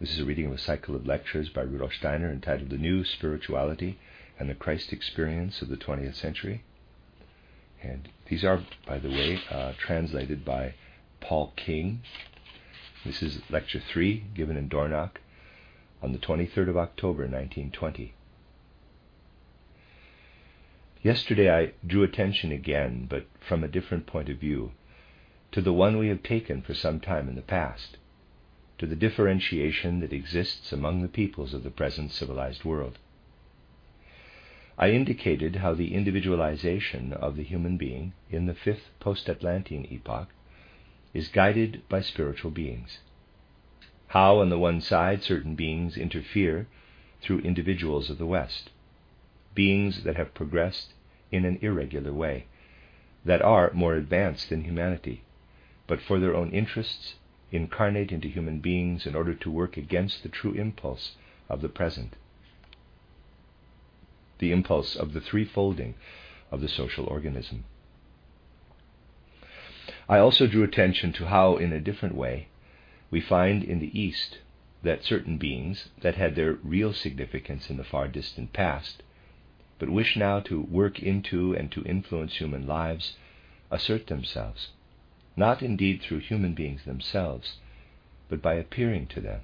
This is a reading of a cycle of lectures by Rudolf Steiner entitled The New Spirituality and the Christ Experience of the 20th Century. And these are, by the way, uh, translated by Paul King. This is lecture 3 given in Dornach on the 23rd of October 1920. Yesterday I drew attention again, but from a different point of view, to the one we have taken for some time in the past to the differentiation that exists among the peoples of the present civilized world. I indicated how the individualization of the human being in the fifth post Atlantean epoch is guided by spiritual beings. How, on the one side, certain beings interfere through individuals of the West, beings that have progressed in an irregular way, that are more advanced than humanity, but for their own interests incarnate into human beings in order to work against the true impulse of the present, the impulse of the threefolding of the social organism. I also drew attention to how, in a different way, we find in the East that certain beings that had their real significance in the far distant past, but wish now to work into and to influence human lives, assert themselves not indeed through human beings themselves, but by appearing to them.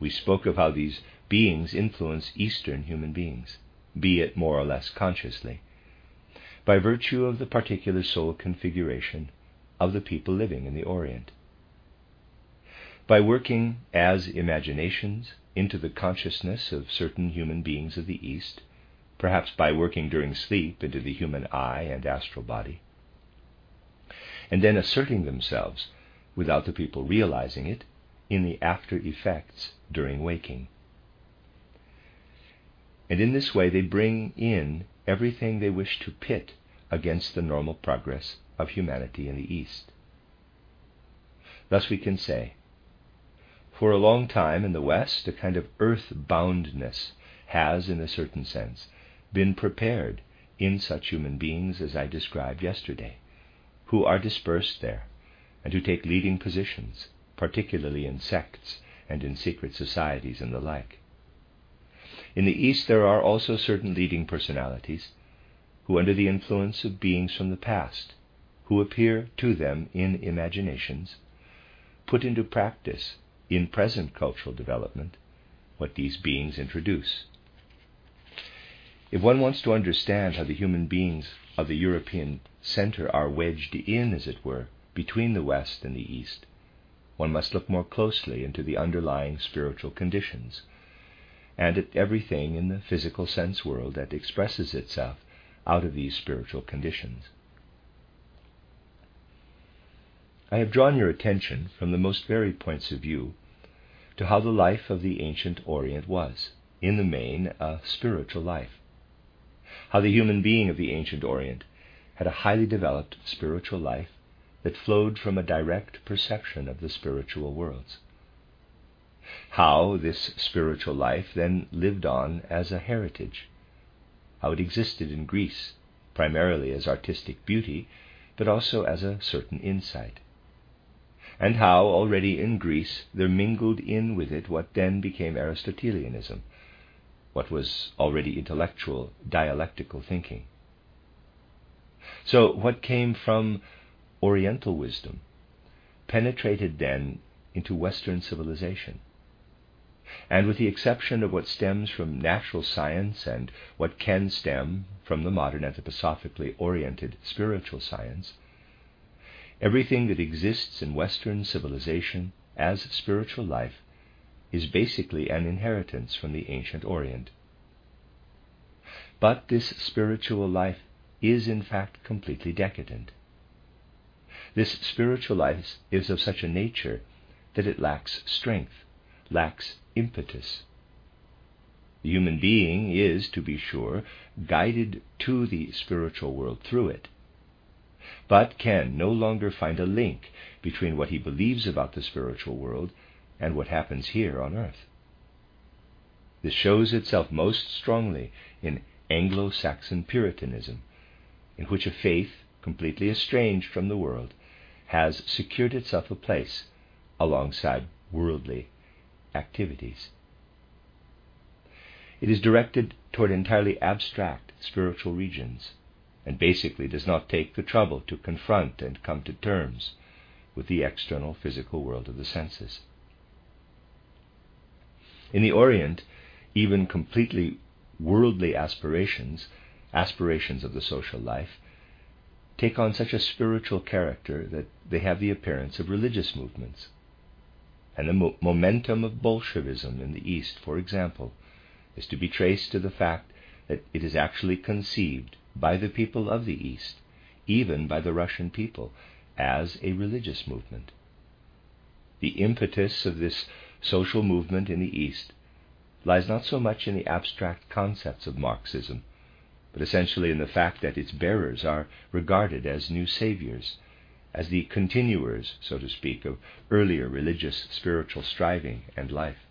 We spoke of how these beings influence Eastern human beings, be it more or less consciously, by virtue of the particular soul configuration of the people living in the Orient. By working as imaginations into the consciousness of certain human beings of the East, perhaps by working during sleep into the human I and astral body, and then asserting themselves, without the people realizing it, in the after effects during waking. And in this way, they bring in everything they wish to pit against the normal progress of humanity in the East. Thus, we can say, for a long time in the West, a kind of earth boundness has, in a certain sense, been prepared in such human beings as I described yesterday who are dispersed there and who take leading positions, particularly in sects and in secret societies and the like. In the East, there are also certain leading personalities who, under the influence of beings from the past, who appear to them in imaginations, put into practice in present cultural development what these beings introduce. If one wants to understand how the human beings of the European center are wedged in, as it were, between the West and the East, one must look more closely into the underlying spiritual conditions. And at everything in the physical sense world that expresses itself out of these spiritual conditions. I have drawn your attention from the most varied points of view to how the life of the ancient Orient was, in the main, a spiritual life. How the human being of the ancient Orient had a highly developed spiritual life that flowed from a direct perception of the spiritual worlds. How this spiritual life then lived on as a heritage, how it existed in Greece, primarily as artistic beauty, but also as a certain insight, and how already in Greece there mingled in with it what then became Aristotelianism, what was already intellectual, dialectical thinking. So, what came from Oriental wisdom penetrated then into Western civilization. And with the exception of what stems from natural science and what can stem from the modern anthroposophically oriented spiritual science, everything that exists in Western civilization as spiritual life is basically an inheritance from the ancient Orient. But this spiritual life is in fact completely decadent. This spiritual life is of such a nature that it lacks strength, lacks impetus. The human being is, to be sure, guided to the spiritual world through it, but can no longer find a link between what he believes about the spiritual world and what happens here on earth. This shows itself most strongly in Anglo Saxon Puritanism, in which a faith completely estranged from the world has secured itself a place alongside worldly activities. It is directed toward entirely abstract spiritual regions and basically does not take the trouble to confront and come to terms with the external physical world of the senses. In the Orient, even completely worldly aspirations, aspirations of the social life, take on such a spiritual character that they have the appearance of religious movements. And the mo- momentum of Bolshevism in the East, for example, is to be traced to the fact that it is actually conceived by the people of the East, even by the Russian people, as a religious movement. The impetus of this social movement in the East lies not so much in the abstract concepts of Marxism, but essentially in the fact that its bearers are regarded as new saviors, as the continuers, so to speak, of earlier religious spiritual striving and life.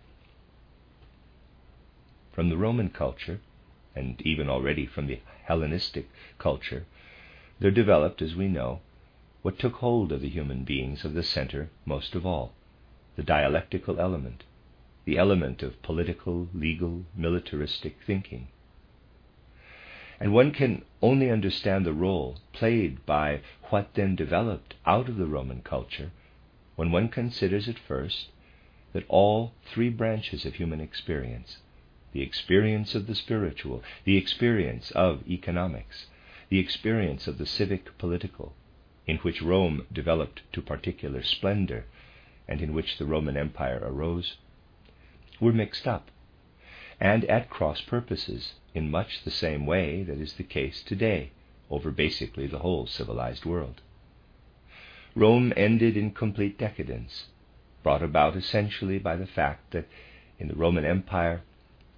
From the Roman culture, and even already from the Hellenistic culture, there developed, as we know, what took hold of the human beings of the center most of all the dialectical element, the element of political, legal, militaristic thinking. And one can only understand the role played by what then developed out of the Roman culture when one considers at first that all three branches of human experience the experience of the spiritual, the experience of economics, the experience of the civic political, in which Rome developed to particular splendor and in which the Roman Empire arose, were mixed up, and at cross purposes in much the same way that is the case today over basically the whole civilized world. Rome ended in complete decadence, brought about essentially by the fact that in the Roman Empire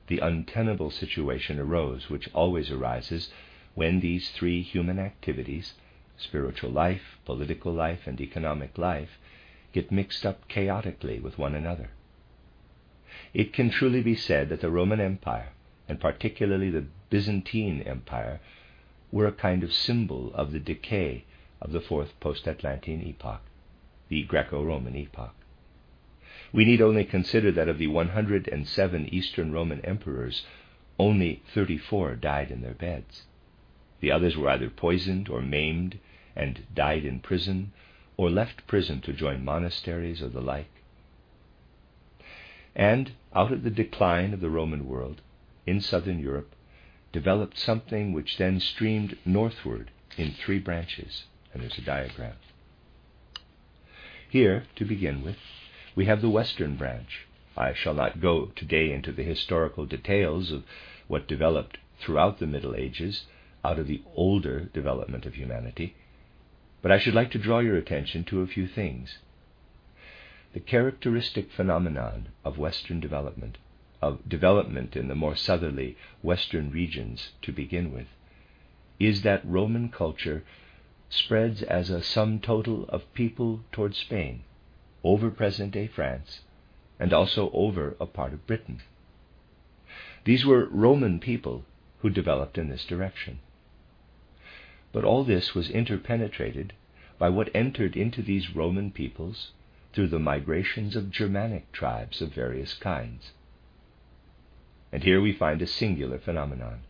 the untenable situation arose which always arises when these three human activities spiritual life, political life, and economic life get mixed up chaotically with one another it can truly be said that the Roman Empire, and particularly the Byzantine Empire, were a kind of symbol of the decay of the fourth post Atlantean epoch, the Greco Roman epoch. We need only consider that of the 107 Eastern Roman emperors, only 34 died in their beds. The others were either poisoned or maimed and died in prison, or left prison to join monasteries or the like. And out of the decline of the Roman world in southern Europe developed something which then streamed northward in three branches. And there's a diagram. Here, to begin with, we have the western branch. I shall not go today into the historical details of what developed throughout the Middle Ages out of the older development of humanity, but I should like to draw your attention to a few things the characteristic phenomenon of Western development, of development in the more southerly Western regions to begin with, is that Roman culture spreads as a sum total of people toward Spain, over present day France, and also over a part of Britain. These were Roman people who developed in this direction. But all this was interpenetrated by what entered into these Roman peoples through the migrations of Germanic tribes of various kinds. And here we find a singular phenomenon.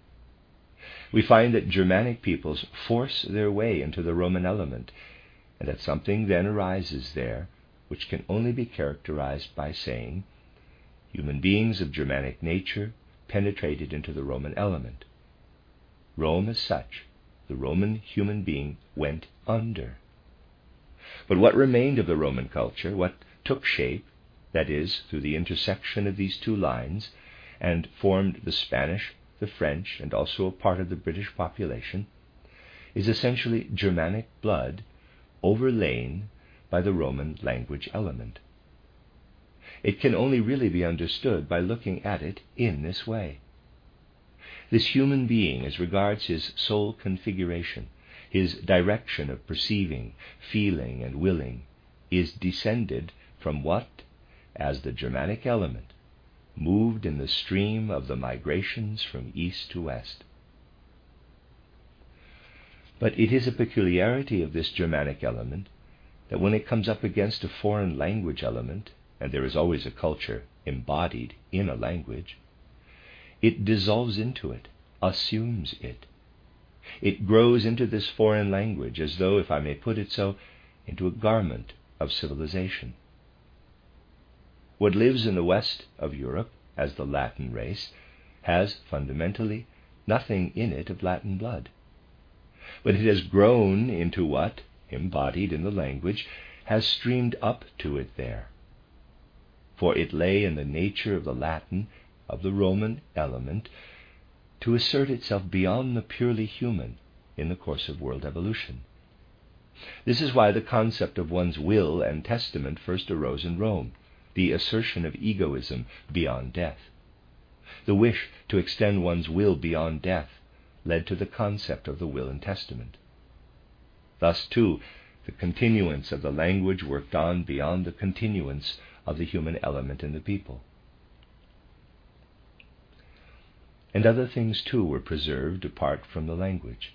We find that Germanic peoples force their way into the Roman element, and that something then arises there which can only be characterized by saying, human beings of Germanic nature penetrated into the Roman element. Rome as such, the Roman human being, went under. But what remained of the Roman culture, what took shape, that is, through the intersection of these two lines, and formed the Spanish, the French, and also a part of the British population, is essentially Germanic blood overlain by the Roman language element. it can only really be understood by looking at it in this way. This human being, as regards his soul configuration, his direction of perceiving, feeling, and willing, is descended from what, as the Germanic element, moved in the stream of the migrations from east to west. But it is a peculiarity of this Germanic element that when it comes up against a foreign language element, and there is always a culture embodied in a language, it dissolves into it, assumes it. It grows into this foreign language as though, if I may put it so, into a garment of civilization. What lives in the west of Europe as the Latin race has fundamentally nothing in it of Latin blood. But it has grown into what, embodied in the language, has streamed up to it there. For it lay in the nature of the Latin, of the Roman element, to assert itself beyond the purely human in the course of world evolution. This is why the concept of one's will and testament first arose in Rome, the assertion of egoism beyond death. The wish to extend one's will beyond death led to the concept of the will and testament. Thus, too, the continuance of the language worked on beyond the continuance of the human element in the people. And other things, too, were preserved apart from the language.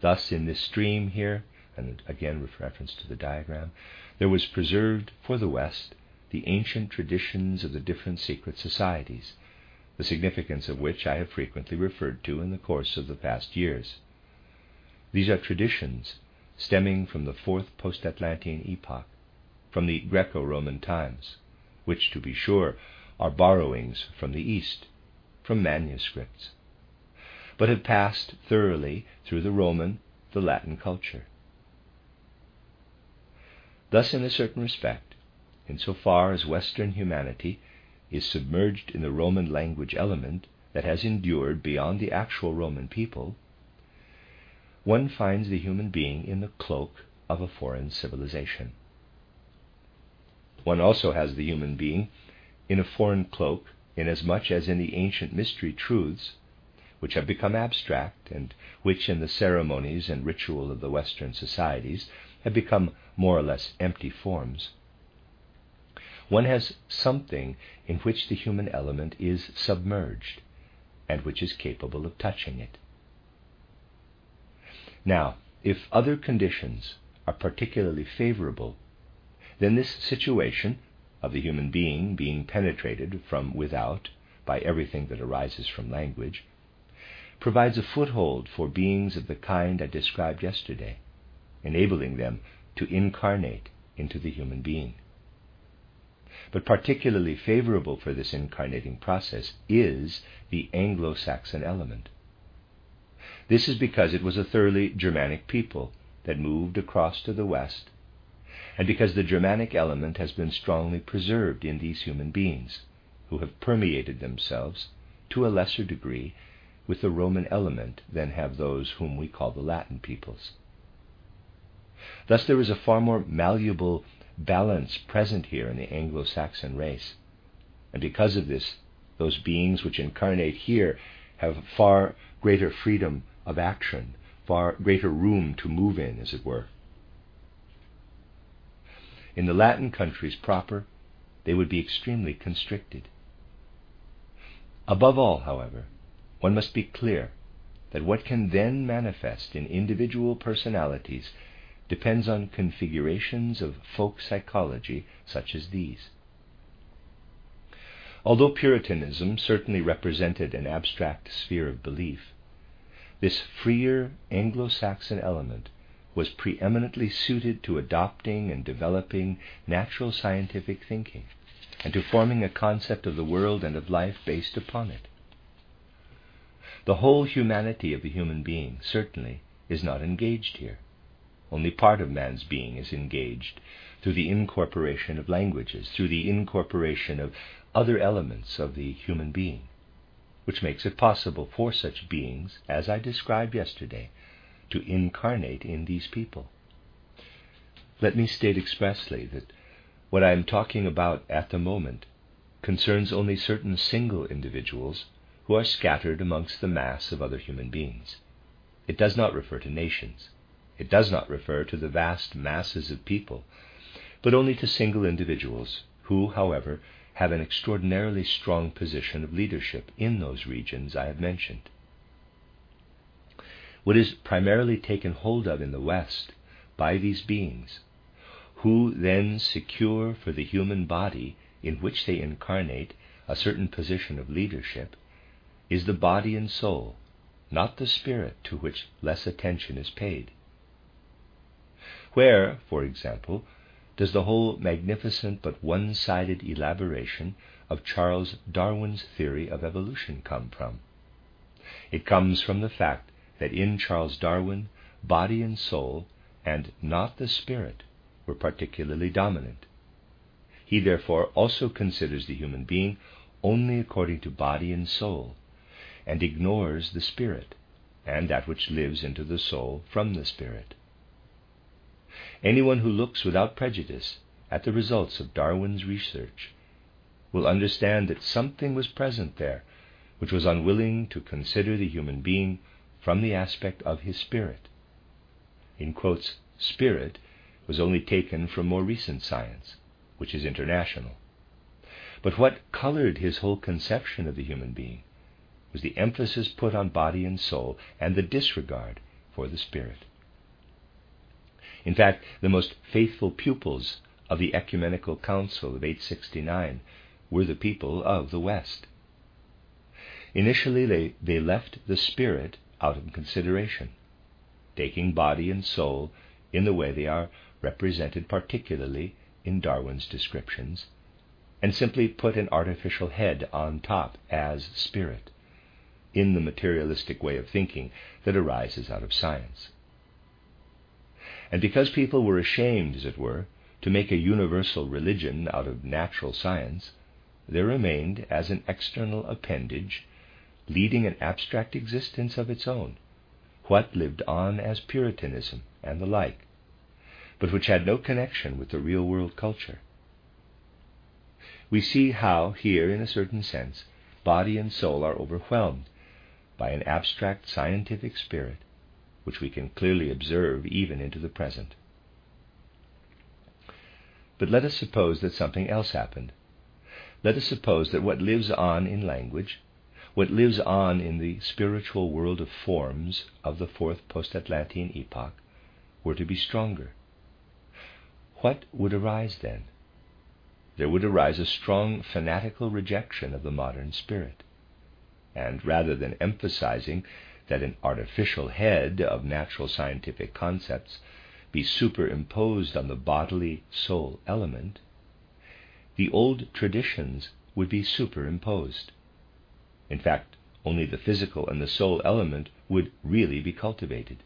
Thus, in this stream here, and again with reference to the diagram, there was preserved for the West the ancient traditions of the different secret societies, the significance of which I have frequently referred to in the course of the past years. These are traditions stemming from the fourth post Atlantean epoch, from the Greco Roman times, which, to be sure, are borrowings from the East, from manuscripts, but have passed thoroughly through the Roman, the Latin culture. Thus, in a certain respect, in so far as Western humanity is submerged in the Roman language element that has endured beyond the actual Roman people, one finds the human being in the cloak of a foreign civilization. One also has the human being in a foreign cloak, inasmuch as in the ancient mystery truths, which have become abstract and which in the ceremonies and ritual of the Western societies have become more or less empty forms, one has something in which the human element is submerged and which is capable of touching it. Now, if other conditions are particularly favorable, then this situation of the human being being penetrated from without by everything that arises from language provides a foothold for beings of the kind I described yesterday, enabling them to incarnate into the human being but particularly favorable for this incarnating process is the Anglo Saxon element. This is because it was a thoroughly Germanic people that moved across to the West, and because the Germanic element has been strongly preserved in these human beings, who have permeated themselves, to a lesser degree, with the Roman element than have those whom we call the Latin peoples. Thus, there is a far more malleable balance present here in the Anglo Saxon race. And because of this, those beings which incarnate here have far greater freedom of action, far greater room to move in, as it were. In the Latin countries proper, they would be extremely constricted. Above all, however, one must be clear that what can then manifest in individual personalities depends on configurations of folk psychology such as these. Although Puritanism certainly represented an abstract sphere of belief, this freer Anglo Saxon element was preeminently suited to adopting and developing natural scientific thinking and to forming a concept of the world and of life based upon it. The whole humanity of the human being certainly is not engaged here. Only part of man's being is engaged through the incorporation of languages, through the incorporation of other elements of the human being, which makes it possible for such beings, as I described yesterday, to incarnate in these people. Let me state expressly that what I am talking about at the moment concerns only certain single individuals who are scattered amongst the mass of other human beings. It does not refer to nations. It does not refer to the vast masses of people, but only to single individuals who, however, have an extraordinarily strong position of leadership in those regions I have mentioned. What is primarily taken hold of in the West by these beings, who then secure for the human body in which they incarnate a certain position of leadership, is the body and soul, not the spirit to which less attention is paid. Where, for example, does the whole magnificent but one sided elaboration of Charles Darwin's theory of evolution come from? It comes from the fact that in Charles Darwin, body and soul, and not the spirit, were particularly dominant. He therefore also considers the human being only according to body and soul, and ignores the spirit, and that which lives into the soul from the spirit. Anyone who looks without prejudice at the results of Darwin's research will understand that something was present there which was unwilling to consider the human being from the aspect of his spirit. In quotes, spirit was only taken from more recent science, which is international. But what colored his whole conception of the human being was the emphasis put on body and soul and the disregard for the spirit. In fact, the most faithful pupils of the Ecumenical Council of 869 were the people of the West. Initially, they, they left the spirit out of consideration, taking body and soul in the way they are represented, particularly in Darwin's descriptions, and simply put an artificial head on top as spirit, in the materialistic way of thinking that arises out of science. And because people were ashamed, as it were, to make a universal religion out of natural science, there remained as an external appendage, leading an abstract existence of its own, what lived on as Puritanism and the like, but which had no connection with the real world culture. We see how, here, in a certain sense, body and soul are overwhelmed by an abstract scientific spirit which we can clearly observe even into the present. But let us suppose that something else happened. Let us suppose that what lives on in language, what lives on in the spiritual world of forms of the fourth post Atlantean epoch, were to be stronger. What would arise then? There would arise a strong fanatical rejection of the modern spirit. And rather than emphasizing that an artificial head of natural scientific concepts be superimposed on the bodily soul element, the old traditions would be superimposed. In fact, only the physical and the soul element would really be cultivated.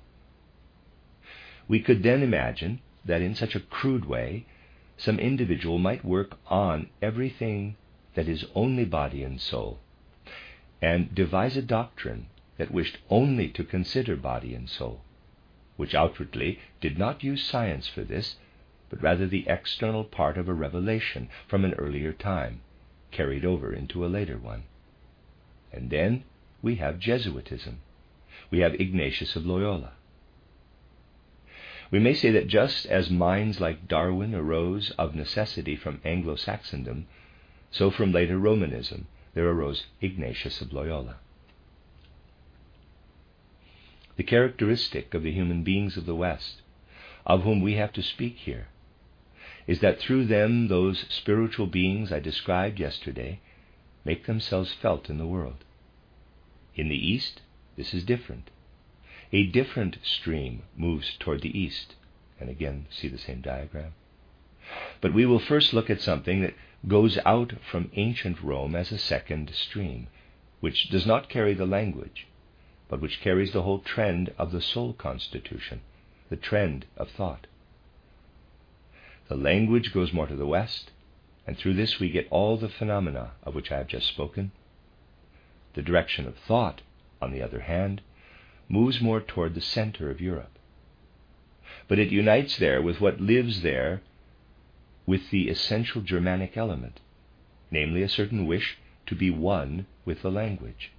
We could then imagine that in such a crude way, some individual might work on everything that is only body and soul, and devise a doctrine that wished only to consider body and soul, which outwardly did not use science for this, but rather the external part of a revelation from an earlier time, carried over into a later one. And then we have Jesuitism. We have Ignatius of Loyola. We may say that just as minds like Darwin arose of necessity from Anglo Saxondom, so from later Romanism there arose Ignatius of Loyola. The characteristic of the human beings of the West, of whom we have to speak here, is that through them those spiritual beings I described yesterday make themselves felt in the world. In the East, this is different. A different stream moves toward the East. And again, see the same diagram. But we will first look at something that goes out from ancient Rome as a second stream, which does not carry the language, but which carries the whole trend of the soul constitution, the trend of thought. The language goes more to the west, and through this we get all the phenomena of which I have just spoken. The direction of thought, on the other hand, moves more toward the center of Europe. But it unites there with what lives there with the essential Germanic element, namely a certain wish to be one with the language.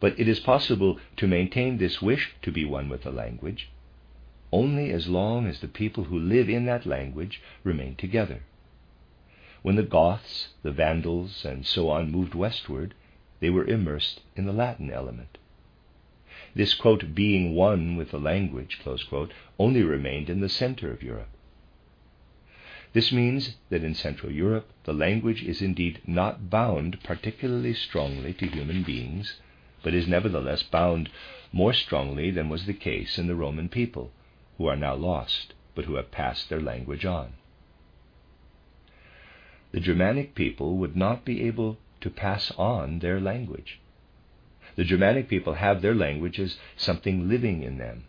But it is possible to maintain this wish to be one with the language only as long as the people who live in that language remain together. When the Goths, the Vandals, and so on moved westward, they were immersed in the Latin element. This, quote, being one with the language, quote, only remained in the center of Europe. This means that in Central Europe the language is indeed not bound particularly strongly to human beings, but is nevertheless bound more strongly than was the case in the Roman people, who are now lost, but who have passed their language on. The Germanic people would not be able to pass on their language. The Germanic people have their language as something living in them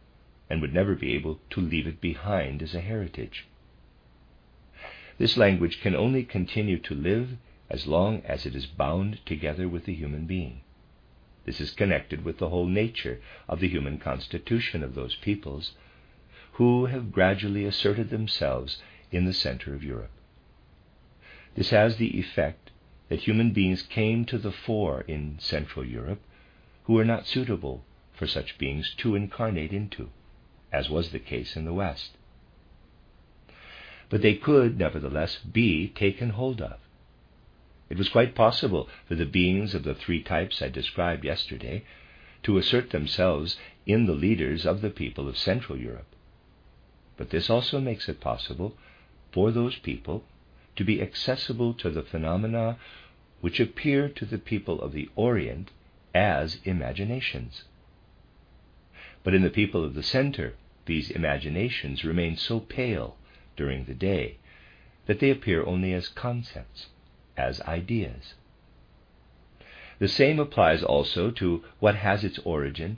and would never be able to leave it behind as a heritage. This language can only continue to live as long as it is bound together with the human being. This is connected with the whole nature of the human constitution of those peoples who have gradually asserted themselves in the center of Europe. This has the effect that human beings came to the fore in Central Europe who were not suitable for such beings to incarnate into, as was the case in the West. But they could, nevertheless, be taken hold of. It was quite possible for the beings of the three types I described yesterday to assert themselves in the leaders of the people of Central Europe. But this also makes it possible for those people to be accessible to the phenomena which appear to the people of the Orient as imaginations. But in the people of the center, these imaginations remain so pale during the day that they appear only as concepts, as ideas. The same applies also to what has its origin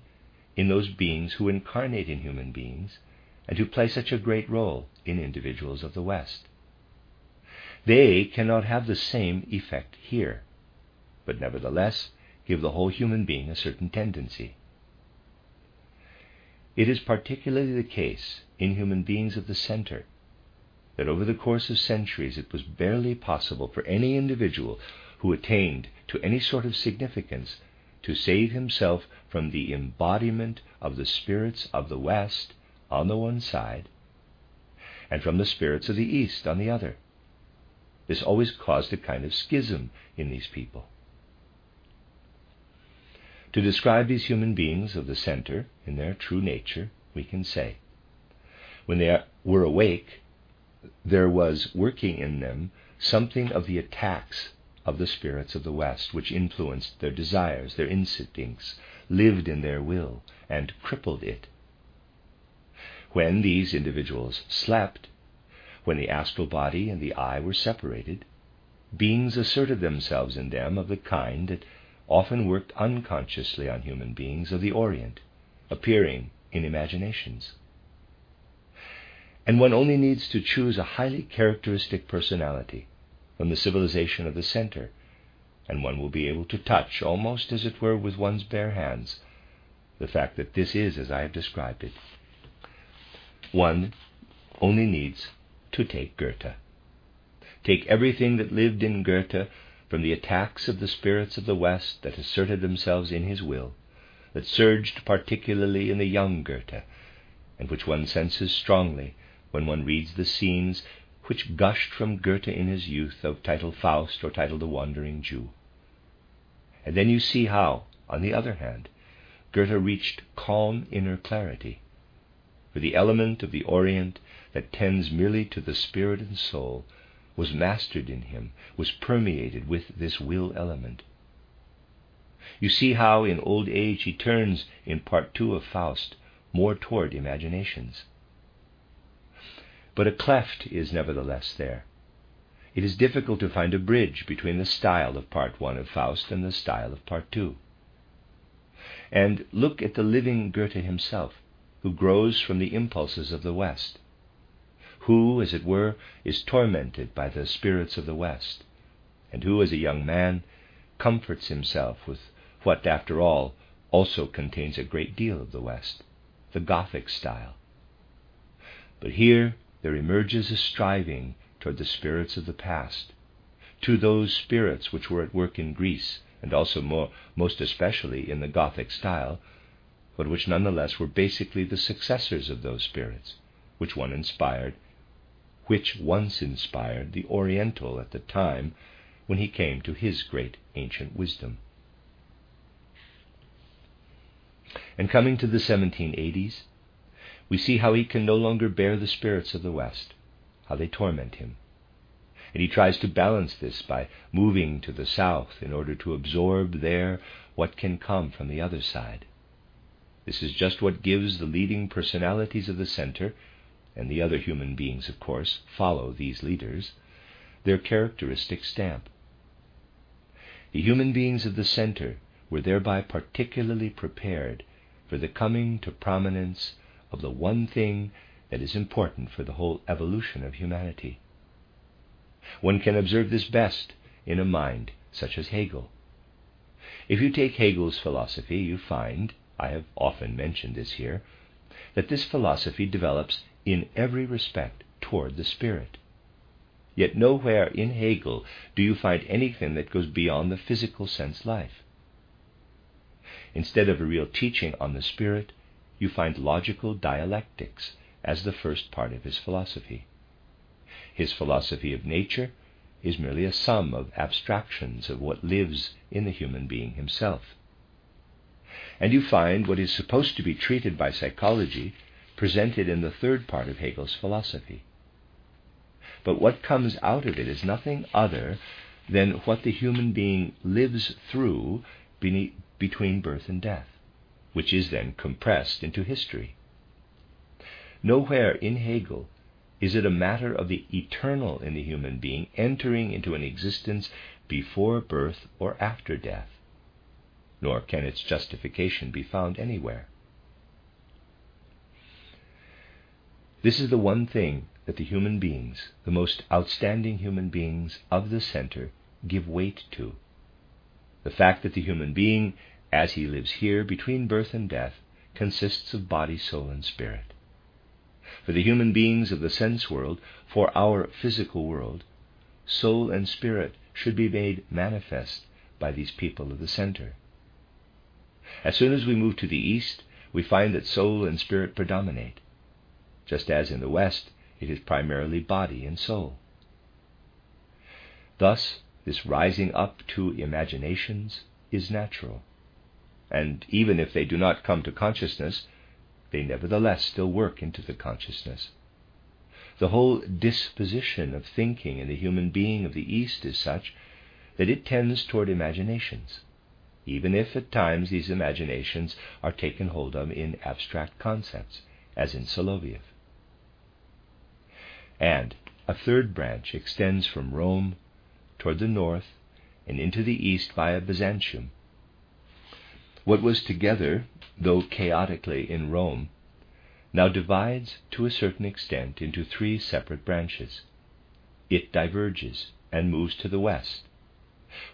in those beings who incarnate in human beings and who play such a great role in individuals of the West. They cannot have the same effect here, but nevertheless give the whole human being a certain tendency. It is particularly the case in human beings of the center that over the course of centuries it was barely possible for any individual who attained to any sort of significance to save himself from the embodiment of the spirits of the West on the one side and from the spirits of the East on the other. This always caused a kind of schism in these people. To describe these human beings of the center in their true nature, we can say, when they were awake, there was working in them something of the attacks of the spirits of the West, which influenced their desires, their instincts, lived in their will, and crippled it. When these individuals slept, when the astral body and the I were separated, beings asserted themselves in them of the kind that often worked unconsciously on human beings of the Orient, appearing in imaginations. And one only needs to choose a highly characteristic personality from the civilization of the center, and one will be able to touch, almost as it were with one's bare hands, the fact that this is as I have described it. One only needs to take Goethe. Take everything that lived in Goethe from the attacks of the spirits of the West that asserted themselves in his will, that surged particularly in the young Goethe, and which one senses strongly when one reads the scenes which gushed from Goethe in his youth of title Faust or title The Wandering Jew. And then you see how, on the other hand, Goethe reached calm inner clarity. For the element of the Orient that tends merely to the spirit and soul was mastered in him, was permeated with this will element. You see how in old age he turns in part two of Faust more toward imaginations. But a cleft is nevertheless there. It is difficult to find a bridge between the style of part one of Faust and the style of part two. And look at the living Goethe himself, who grows from the impulses of the West who, as it were, is tormented by the spirits of the West, and who, as a young man, comforts himself with what, after all, also contains a great deal of the West, the Gothic style. But here there emerges a striving toward the spirits of the past, to those spirits which were at work in Greece, and also more, most especially in the Gothic style, but which nonetheless were basically the successors of those spirits, which one inspired, which once inspired the Oriental at the time when he came to his great ancient wisdom. And coming to the 1780s, we see how he can no longer bear the spirits of the West, how they torment him. And he tries to balance this by moving to the south in order to absorb there what can come from the other side. This is just what gives the leading personalities of the center, and the other human beings, of course, follow these leaders, their characteristic stamp. The human beings of the center were thereby particularly prepared for the coming to prominence of the one thing that is important for the whole evolution of humanity. One can observe this best in a mind such as Hegel. If you take Hegel's philosophy, you find, I have often mentioned this here, that this philosophy develops in every respect toward the spirit. Yet nowhere in Hegel do you find anything that goes beyond the physical sense life. Instead of a real teaching on the spirit, you find logical dialectics as the first part of his philosophy. His philosophy of nature is merely a sum of abstractions of what lives in the human being himself. And you find what is supposed to be treated by psychology presented in the third part of Hegel's philosophy. But what comes out of it is nothing other than what the human being lives through beneath, between birth and death which is then compressed into history. Nowhere in Hegel is it a matter of the eternal in the human being entering into an existence before birth or after death, nor can its justification be found anywhere. This is the one thing that the human beings, the most outstanding human beings of the center, give weight to. The fact that the human being as he lives here between birth and death, consists of body, soul, and spirit. For the human beings of the sense world, for our physical world, soul and spirit should be made manifest by these people of the center. As soon as we move to the east, we find that soul and spirit predominate, just as in the west it is primarily body and soul. Thus, this rising up to imaginations is natural and even if they do not come to consciousness, they nevertheless still work into the consciousness. The whole disposition of thinking in the human being of the East is such that it tends toward imaginations, even if at times these imaginations are taken hold of in abstract concepts, as in Soloviev. And a third branch extends from Rome toward the north and into the east via Byzantium, what was together, though chaotically, in Rome, now divides to a certain extent into three separate branches. It diverges and moves to the west,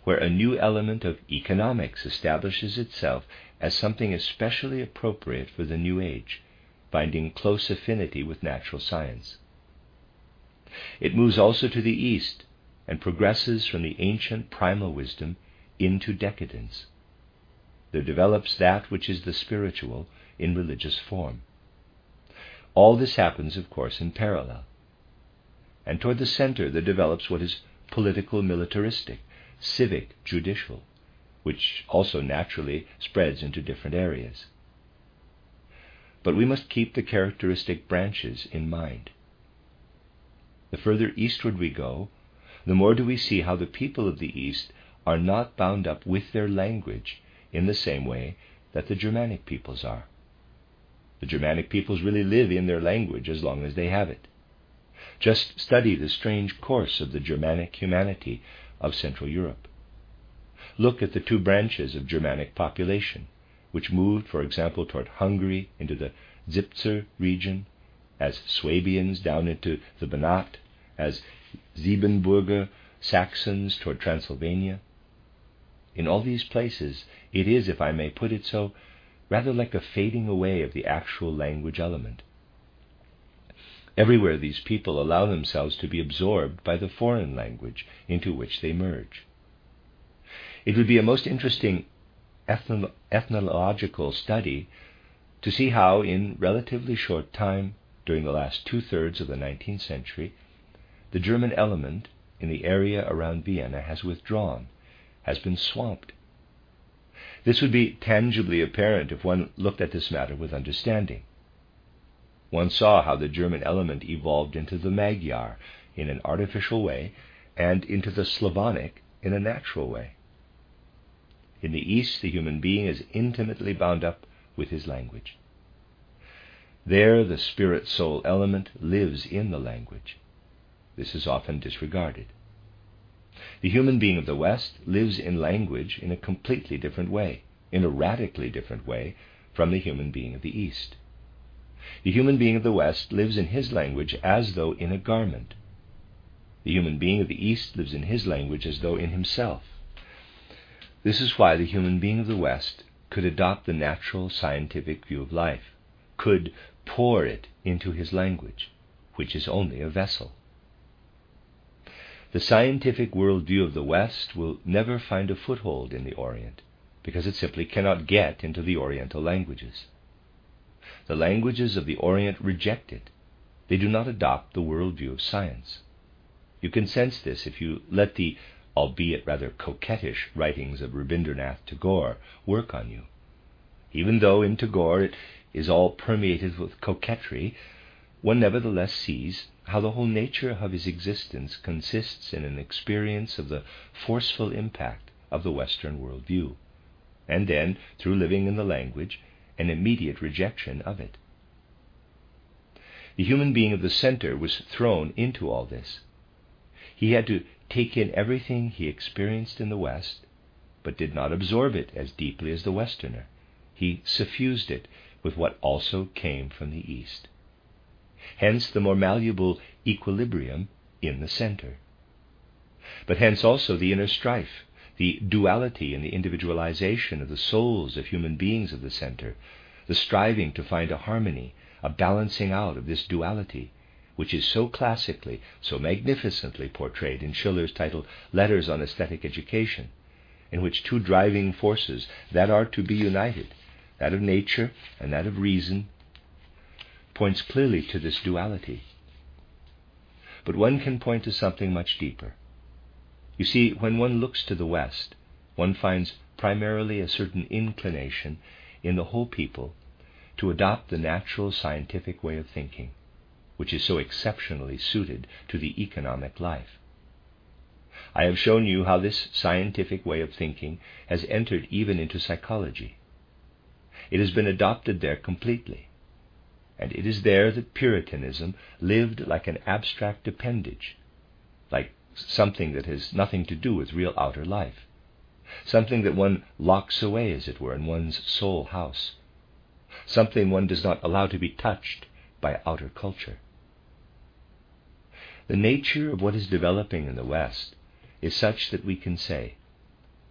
where a new element of economics establishes itself as something especially appropriate for the new age, finding close affinity with natural science. It moves also to the east and progresses from the ancient primal wisdom into decadence there develops that which is the spiritual in religious form. All this happens, of course, in parallel. And toward the center there develops what is political militaristic, civic judicial, which also naturally spreads into different areas. But we must keep the characteristic branches in mind. The further eastward we go, the more do we see how the people of the East are not bound up with their language in the same way that the Germanic peoples are. The Germanic peoples really live in their language as long as they have it. Just study the strange course of the Germanic humanity of Central Europe. Look at the two branches of Germanic population, which moved, for example, toward Hungary into the Zipser region, as Swabians down into the Banat, as Siebenburger Saxons toward Transylvania. In all these places, it is, if I may put it so, rather like a fading away of the actual language element. Everywhere these people allow themselves to be absorbed by the foreign language into which they merge. It would be a most interesting ethno- ethnological study to see how, in relatively short time, during the last two thirds of the 19th century, the German element in the area around Vienna has withdrawn, has been swamped. This would be tangibly apparent if one looked at this matter with understanding. One saw how the German element evolved into the Magyar in an artificial way and into the Slavonic in a natural way. In the East, the human being is intimately bound up with his language. There, the spirit soul element lives in the language. This is often disregarded. The human being of the West lives in language in a completely different way, in a radically different way from the human being of the East. The human being of the West lives in his language as though in a garment. The human being of the East lives in his language as though in himself. This is why the human being of the West could adopt the natural scientific view of life, could pour it into his language, which is only a vessel. The scientific worldview of the West will never find a foothold in the Orient because it simply cannot get into the Oriental languages. The languages of the Orient reject it. They do not adopt the worldview of science. You can sense this if you let the, albeit rather coquettish, writings of Rabindranath Tagore work on you. Even though in Tagore it is all permeated with coquetry, one nevertheless sees how the whole nature of his existence consists in an experience of the forceful impact of the Western world view, and then, through living in the language, an immediate rejection of it. The human being of the center was thrown into all this. He had to take in everything he experienced in the West, but did not absorb it as deeply as the Westerner. He suffused it with what also came from the East. Hence the more malleable equilibrium in the center. But hence also the inner strife, the duality and the individualization of the souls of human beings of the center, the striving to find a harmony, a balancing out of this duality, which is so classically, so magnificently portrayed in Schiller's title Letters on Aesthetic Education, in which two driving forces that are to be united that of nature and that of reason, points clearly to this duality. But one can point to something much deeper. You see, when one looks to the West, one finds primarily a certain inclination in the whole people to adopt the natural scientific way of thinking, which is so exceptionally suited to the economic life. I have shown you how this scientific way of thinking has entered even into psychology. It has been adopted there completely. And it is there that Puritanism lived like an abstract appendage, like something that has nothing to do with real outer life, something that one locks away, as it were, in one's soul house, something one does not allow to be touched by outer culture. The nature of what is developing in the West is such that we can say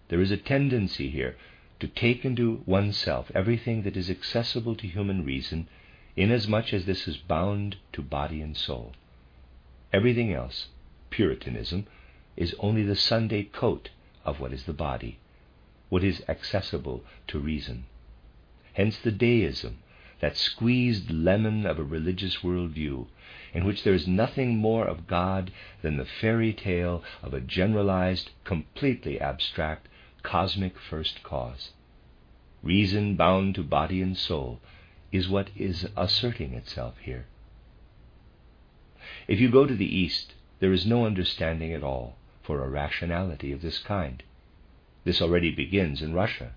there is a tendency here to take into oneself everything that is accessible to human reason, inasmuch as this is bound to body and soul. Everything else, Puritanism, is only the Sunday coat of what is the body, what is accessible to reason. Hence the deism, that squeezed lemon of a religious worldview, in which there is nothing more of God than the fairy tale of a generalized, completely abstract, cosmic first cause. Reason bound to body and soul is what is asserting itself here. If you go to the East, there is no understanding at all for a rationality of this kind. This already begins in Russia.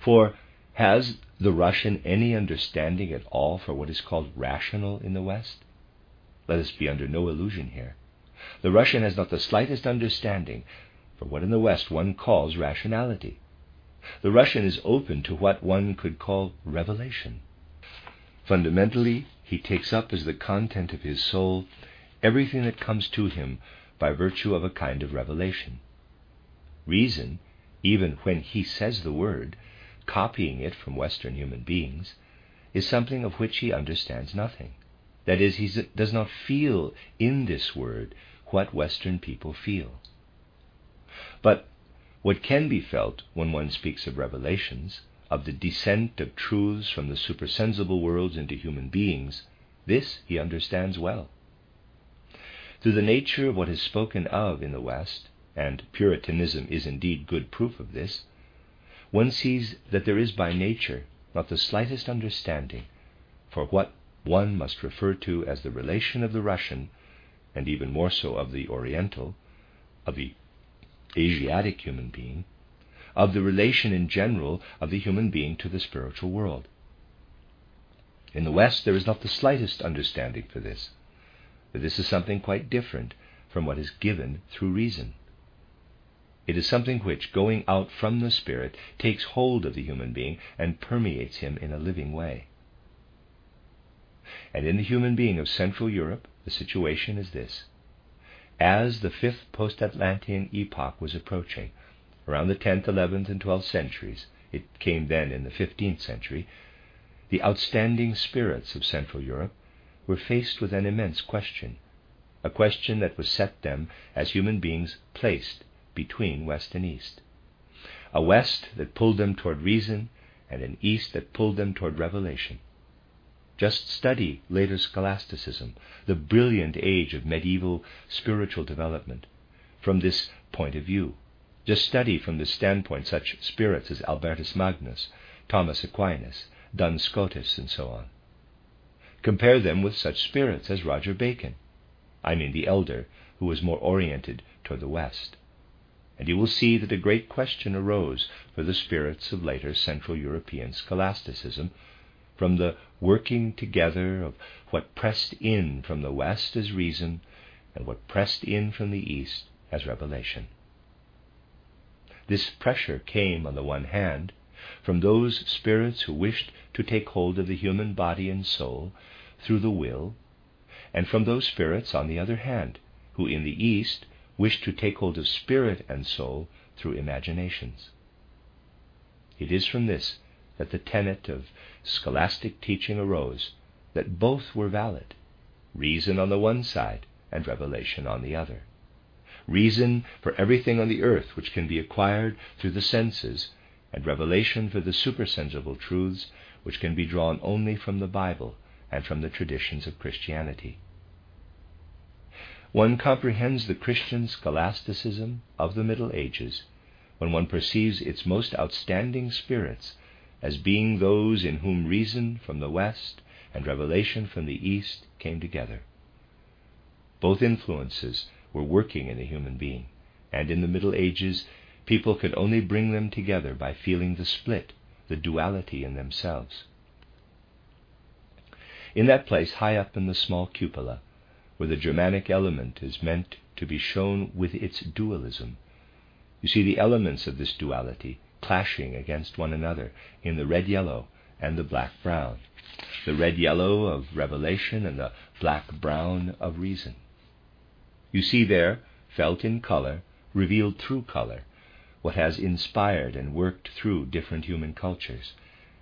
For has the Russian any understanding at all for what is called rational in the West? Let us be under no illusion here. The Russian has not the slightest understanding for what in the West one calls rationality. The Russian is open to what one could call revelation. Fundamentally, he takes up as the content of his soul everything that comes to him by virtue of a kind of revelation. Reason, even when he says the word, copying it from Western human beings, is something of which he understands nothing. That is, he does not feel in this word what Western people feel. But what can be felt when one speaks of revelations, of the descent of truths from the supersensible worlds into human beings, this he understands well. Through the nature of what is spoken of in the West, and Puritanism is indeed good proof of this, one sees that there is by nature not the slightest understanding for what one must refer to as the relation of the Russian, and even more so of the Oriental, of the Asiatic human being, of the relation in general of the human being to the spiritual world. In the West, there is not the slightest understanding for this, that this is something quite different from what is given through reason. It is something which, going out from the Spirit, takes hold of the human being and permeates him in a living way. And in the human being of Central Europe, the situation is this. As the fifth post Atlantean epoch was approaching, around the 10th, 11th, and 12th centuries, it came then in the 15th century, the outstanding spirits of Central Europe were faced with an immense question, a question that was set them as human beings placed between West and East. A West that pulled them toward reason, and an East that pulled them toward revelation. Just study later scholasticism, the brilliant age of medieval spiritual development, from this point of view. Just study from this standpoint such spirits as Albertus Magnus, Thomas Aquinas, Duns Scotus, and so on. Compare them with such spirits as Roger Bacon, I mean the elder, who was more oriented toward the West. And you will see that a great question arose for the spirits of later Central European scholasticism from the working together of what pressed in from the West as reason and what pressed in from the East as revelation. This pressure came, on the one hand, from those spirits who wished to take hold of the human body and soul through the will, and from those spirits, on the other hand, who in the East wished to take hold of spirit and soul through imaginations. It is from this that the tenet of scholastic teaching arose that both were valid reason on the one side and revelation on the other. Reason for everything on the earth which can be acquired through the senses, and revelation for the supersensible truths which can be drawn only from the Bible and from the traditions of Christianity. One comprehends the Christian scholasticism of the Middle Ages when one perceives its most outstanding spirits as being those in whom reason from the West and revelation from the East came together. Both influences were working in the human being, and in the Middle Ages, people could only bring them together by feeling the split, the duality in themselves. In that place, high up in the small cupola, where the Germanic element is meant to be shown with its dualism, you see the elements of this duality clashing against one another in the red yellow and the black brown, the red yellow of revelation and the black brown of reason. You see there, felt in color, revealed through color, what has inspired and worked through different human cultures,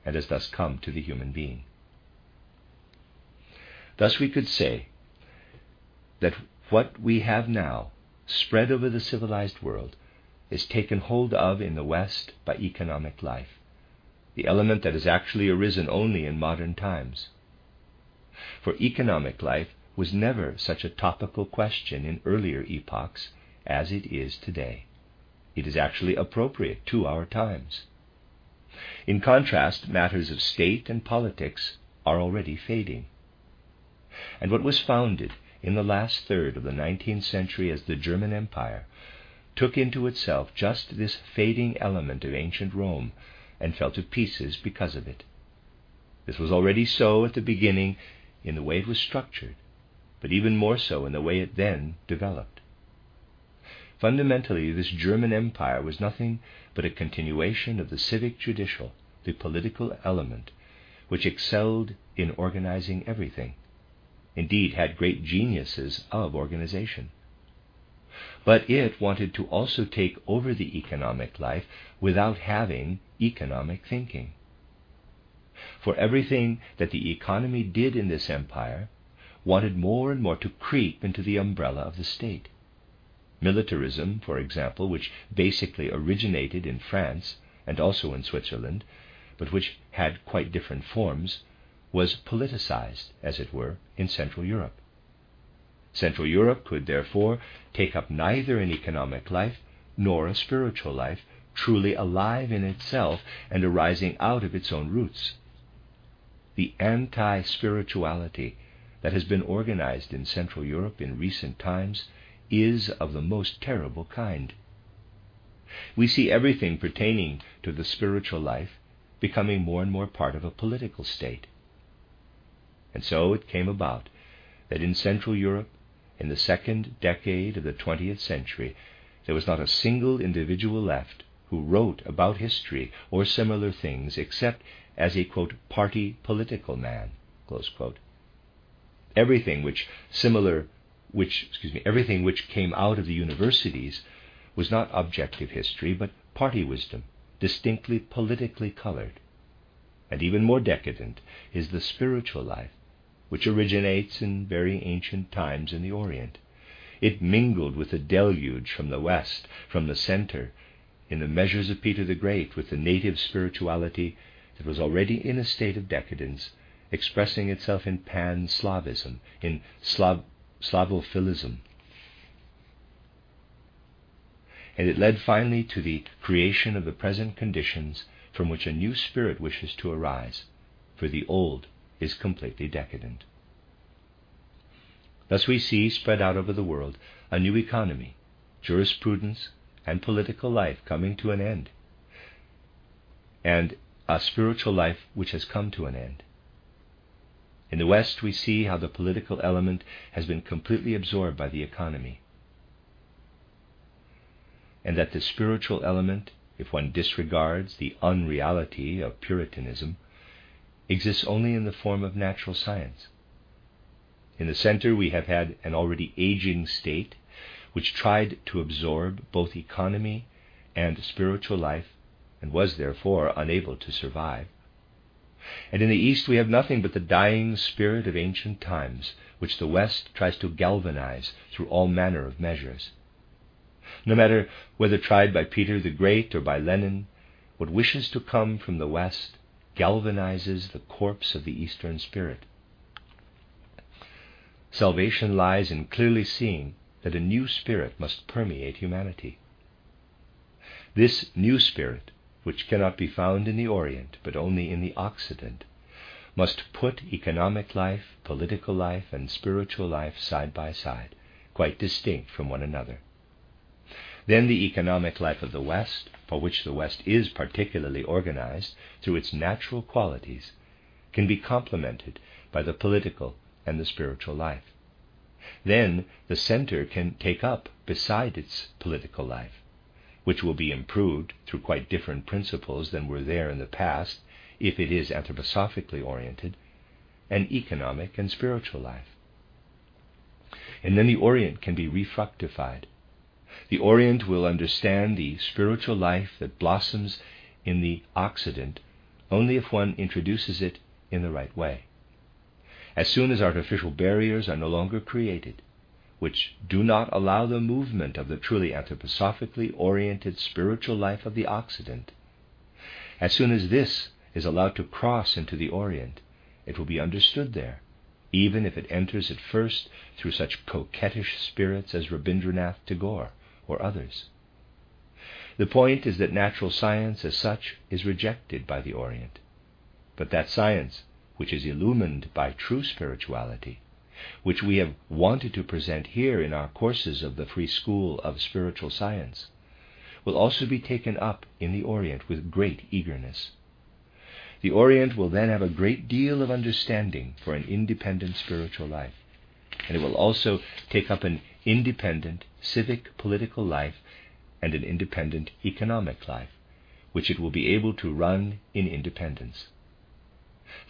and has thus come to the human being. Thus we could say that what we have now spread over the civilized world is taken hold of in the West by economic life, the element that has actually arisen only in modern times. For economic life was never such a topical question in earlier epochs as it is today. It is actually appropriate to our times. In contrast, matters of state and politics are already fading. And what was founded in the last third of the nineteenth century as the German Empire took into itself just this fading element of ancient Rome and fell to pieces because of it. This was already so at the beginning in the way it was structured, but even more so in the way it then developed. Fundamentally, this German Empire was nothing but a continuation of the civic judicial, the political element, which excelled in organizing everything, indeed, had great geniuses of organization but it wanted to also take over the economic life without having economic thinking. For everything that the economy did in this empire wanted more and more to creep into the umbrella of the state. Militarism, for example, which basically originated in France and also in Switzerland, but which had quite different forms, was politicized, as it were, in Central Europe. Central Europe could therefore take up neither an economic life nor a spiritual life, truly alive in itself and arising out of its own roots. The anti spirituality that has been organized in Central Europe in recent times is of the most terrible kind. We see everything pertaining to the spiritual life becoming more and more part of a political state. And so it came about that in Central Europe in the second decade of the 20th century, there was not a single individual left who wrote about history or similar things except as a quote, party political man. Everything which similar which excuse me, everything which came out of the universities was not objective history, but party wisdom, distinctly politically colored. And even more decadent is the spiritual life, which originates in very ancient times in the Orient. It mingled with the deluge from the west, from the center, in the measures of Peter the Great, with the native spirituality that was already in a state of decadence, expressing itself in pan Slavism, in Slav- Slavophilism. And it led finally to the creation of the present conditions from which a new spirit wishes to arise, for the old is completely decadent. Thus we see spread out over the world a new economy, jurisprudence, and political life coming to an end, and a spiritual life which has come to an end. In the West, we see how the political element has been completely absorbed by the economy, and that the spiritual element, if one disregards the unreality of Puritanism, exists only in the form of natural science. In the center, we have had an already aging state which tried to absorb both economy and spiritual life and was therefore unable to survive. And in the East, we have nothing but the dying spirit of ancient times, which the West tries to galvanize through all manner of measures. No matter whether tried by Peter the Great or by Lenin, what wishes to come from the West galvanizes the corpse of the Eastern spirit. Salvation lies in clearly seeing that a new spirit must permeate humanity. This new spirit, which cannot be found in the Orient but only in the Occident, must put economic life, political life, and spiritual life side by side, quite distinct from one another. Then the economic life of the West, for which the West is particularly organized through its natural qualities, can be complemented by the political and the spiritual life. Then the center can take up, beside its political life, which will be improved through quite different principles than were there in the past, if it is anthroposophically oriented, an economic and spiritual life. And then the Orient can be refructified the Orient will understand the spiritual life that blossoms in the Occident only if one introduces it in the right way. As soon as artificial barriers are no longer created, which do not allow the movement of the truly anthroposophically oriented spiritual life of the Occident, as soon as this is allowed to cross into the Orient, it will be understood there, even if it enters at first through such coquettish spirits as Rabindranath Tagore or others. The point is that natural science as such is rejected by the Orient. But that science, which is illumined by true spirituality, which we have wanted to present here in our courses of the Free School of Spiritual Science, will also be taken up in the Orient with great eagerness. The Orient will then have a great deal of understanding for an independent spiritual life, and it will also take up an independent civic political life and an independent economic life, which it will be able to run in independence.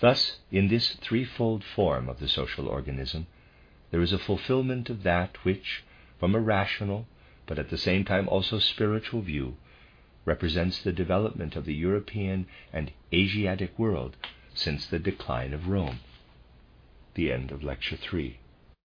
Thus, in this threefold form of the social organism, there is a fulfillment of that which, from a rational, but at the same time also spiritual view, represents the development of the European and Asiatic world since the decline of Rome. The end of Lecture 3.